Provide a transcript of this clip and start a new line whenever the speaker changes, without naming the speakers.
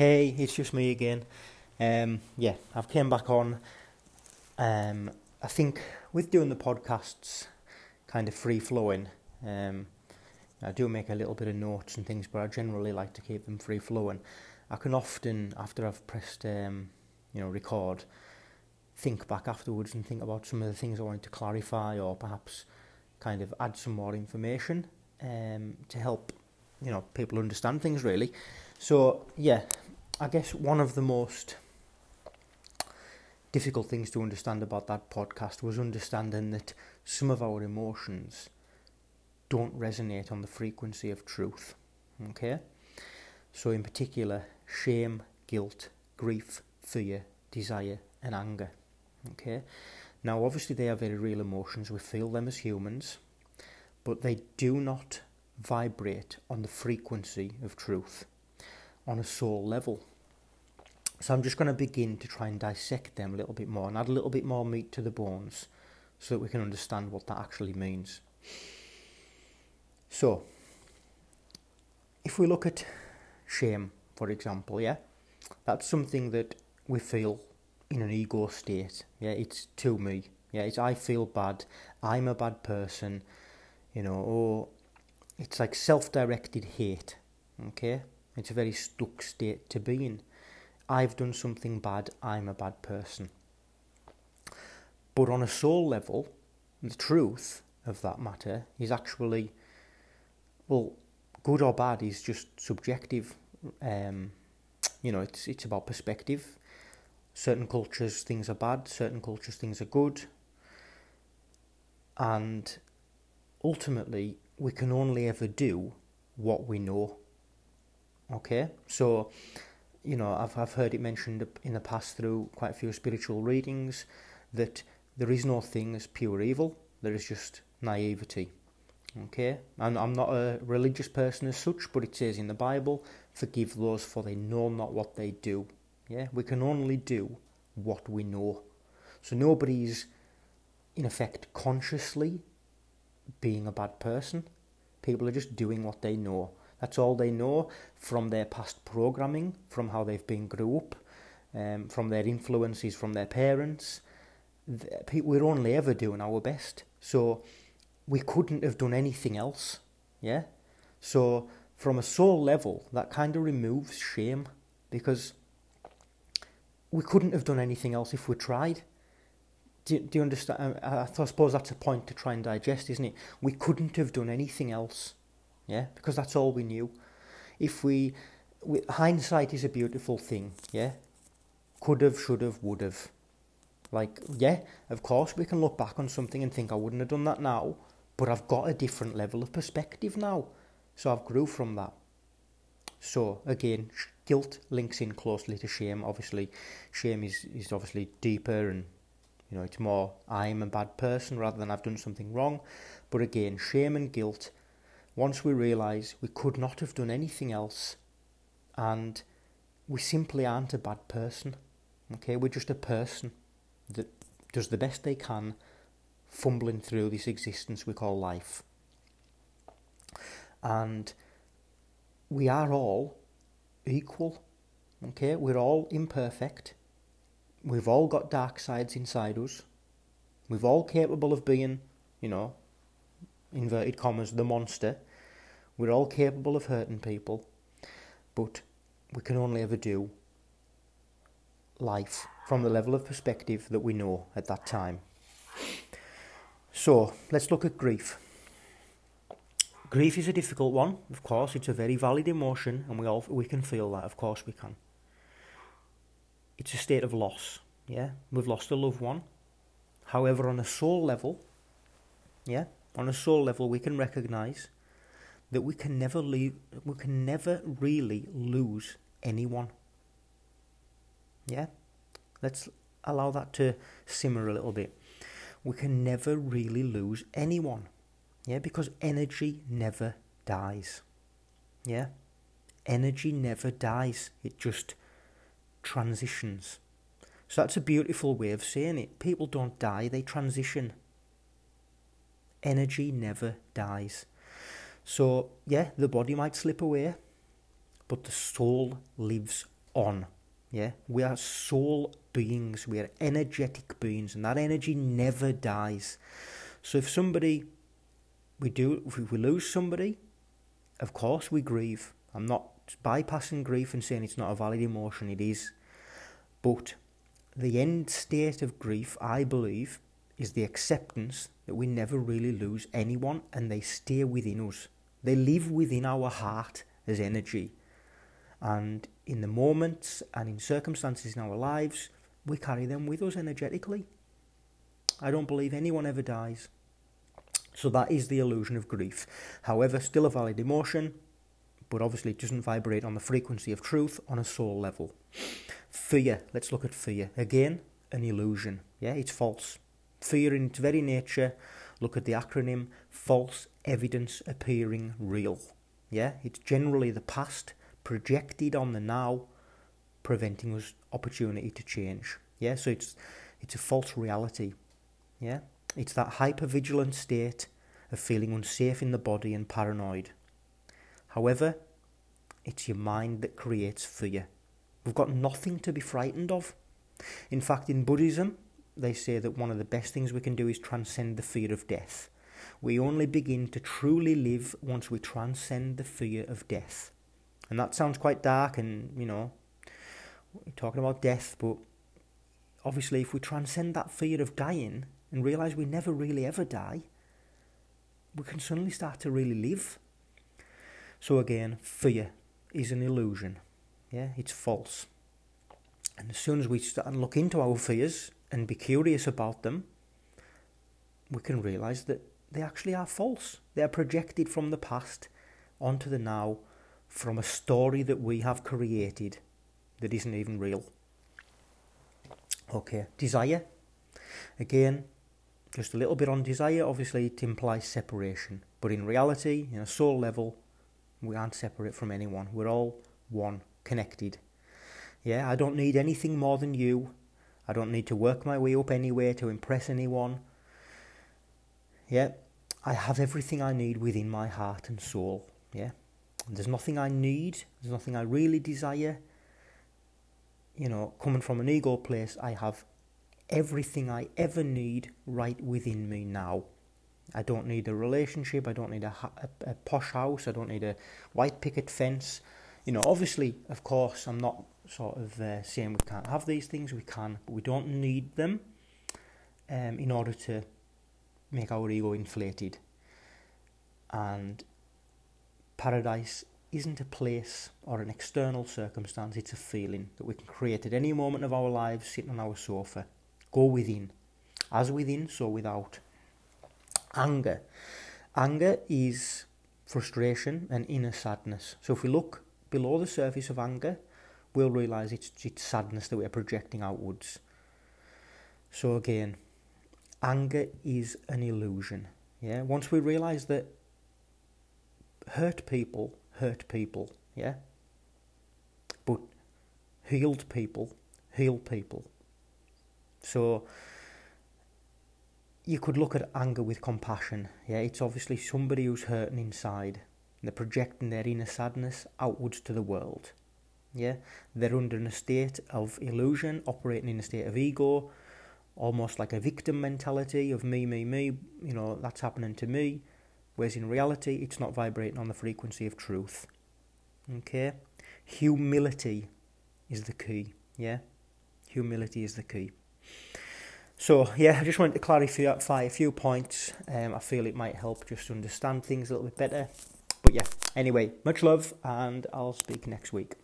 Hey, it's just me again. Um, yeah, I've came back on. Um, I think with doing the podcasts, kind of free flowing. Um, I do make a little bit of notes and things, but I generally like to keep them free flowing. I can often, after I've pressed, um, you know, record, think back afterwards and think about some of the things I wanted to clarify, or perhaps kind of add some more information um, to help, you know, people understand things really. So yeah, I guess one of the most difficult things to understand about that podcast was understanding that some of our emotions don't resonate on the frequency of truth. Okay? So, in particular, shame, guilt, grief, fear, desire, and anger. Okay? Now, obviously, they are very real emotions. We feel them as humans, but they do not vibrate on the frequency of truth on a soul level. So I'm just going to begin to try and dissect them a little bit more and add a little bit more meat to the bones so that we can understand what that actually means. So, if we look at shame, for example, yeah, that's something that we feel in an ego state. Yeah, it's to me. Yeah, it's I feel bad. I'm a bad person. You know, or it's like self-directed hate. Okay, it's a very stuck state to be in. I've done something bad, I'm a bad person. But on a soul level, the truth of that matter is actually, well, good or bad is just subjective. Um, you know, it's it's about perspective. Certain cultures things are bad, certain cultures things are good. And ultimately, we can only ever do what we know. Okay? So you know, I've, I've heard it mentioned in the past through quite a few spiritual readings that there is no thing as pure evil, there is just naivety. Okay, and I'm not a religious person as such, but it says in the Bible, forgive those for they know not what they do. Yeah, we can only do what we know. So nobody's, in effect, consciously being a bad person. People are just doing what they know. That's all they know from their past programming, from how they've been grew up, um, from their influences from their parents. We're only ever doing our best. So we couldn't have done anything else. Yeah? So from a soul level, that kind of removes shame because we couldn't have done anything else if we tried. Do, do you understand? I, I suppose that's a point to try and digest, isn't it? We couldn't have done anything else yeah, because that's all we knew. If we, we hindsight is a beautiful thing, yeah. Could have, should have, would have. Like, yeah, of course we can look back on something and think I wouldn't have done that now, but I've got a different level of perspective now, so I've grew from that. So again, guilt links in closely to shame. Obviously, shame is is obviously deeper and you know it's more I'm a bad person rather than I've done something wrong. But again, shame and guilt once we realise we could not have done anything else and we simply aren't a bad person. Okay, we're just a person that does the best they can fumbling through this existence we call life. And we are all equal. Okay, we're all imperfect. We've all got dark sides inside us. We've all capable of being, you know, inverted commas, the monster. We're all capable of hurting people, but we can only ever do life from the level of perspective that we know at that time. So, let's look at grief. Grief is a difficult one, of course, it's a very valid emotion, and we all we can feel that, of course we can. It's a state of loss, yeah? We've lost a loved one. However, on a soul level, yeah, on a soul level, we can recognize that we can never leave, we can never really lose anyone. Yeah? Let's allow that to simmer a little bit. We can never really lose anyone. Yeah, because energy never dies. Yeah? Energy never dies. It just transitions. So that's a beautiful way of saying it. People don't die, they transition. Energy never dies. So, yeah, the body might slip away, but the soul lives on. Yeah, we are soul beings, we are energetic beings, and that energy never dies. So if somebody, we do, if we lose somebody, of course we grieve. I'm not bypassing grief and saying it's not a valid emotion, it is. But the end state of grief, I believe, is the acceptance that we never really lose anyone and they stay within us. They live within our heart as energy. And in the moments and in circumstances in our lives, we carry them with us energetically. I don't believe anyone ever dies. So that is the illusion of grief. However, still a valid emotion, but obviously it doesn't vibrate on the frequency of truth on a soul level. Fear, let's look at fear. Again, an illusion. Yeah, it's false. Fear in its very nature, look at the acronym false evidence appearing real. Yeah, it's generally the past projected on the now, preventing us opportunity to change. Yeah, so it's it's a false reality. Yeah, it's that hypervigilant state of feeling unsafe in the body and paranoid. However, it's your mind that creates fear. We've got nothing to be frightened of. In fact, in Buddhism, they say that one of the best things we can do is transcend the fear of death. We only begin to truly live once we transcend the fear of death. And that sounds quite dark and, you know, talking about death, but obviously, if we transcend that fear of dying and realize we never really ever die, we can suddenly start to really live. So, again, fear is an illusion. Yeah, it's false. And as soon as we start and look into our fears and be curious about them, we can realize that they actually are false. They are projected from the past onto the now from a story that we have created that isn't even real. Okay, desire. Again, just a little bit on desire. Obviously, it implies separation, but in reality, in a soul level, we aren't separate from anyone. We're all one, connected. Yeah, I don't need anything more than you. I don't need to work my way up anywhere to impress anyone. Yeah, I have everything I need within my heart and soul. Yeah, there's nothing I need, there's nothing I really desire. You know, coming from an ego place, I have everything I ever need right within me now. I don't need a relationship, I don't need a, a, a posh house, I don't need a white picket fence. You know, obviously, of course, I'm not sort of uh, saying we can't have these things, we can, but we don't need them um, in order to make our ego inflated. And Paradise isn't a place or an external circumstance, it's a feeling that we can create at any moment of our lives sitting on our sofa. Go within. As within, so without. Anger. Anger is frustration and inner sadness. So if we look below the surface of anger, we'll realise it's, it's sadness that we're projecting outwards. So again, anger is an illusion. Yeah, once we realise that hurt people hurt people, yeah? But healed people heal people. So you could look at anger with compassion, yeah? It's obviously somebody who's hurting inside. And they're projecting their inner sadness outwards to the world. Yeah, they're under a state of illusion, operating in a state of ego, almost like a victim mentality of me, me, me. You know, that's happening to me whereas in reality it's not vibrating on the frequency of truth. Okay? Humility is the key, yeah? Humility is the key. So, yeah, I just wanted to clarify a few points. Um, I feel it might help just understand things a little bit better. But yeah, anyway, much love, and I'll speak next week.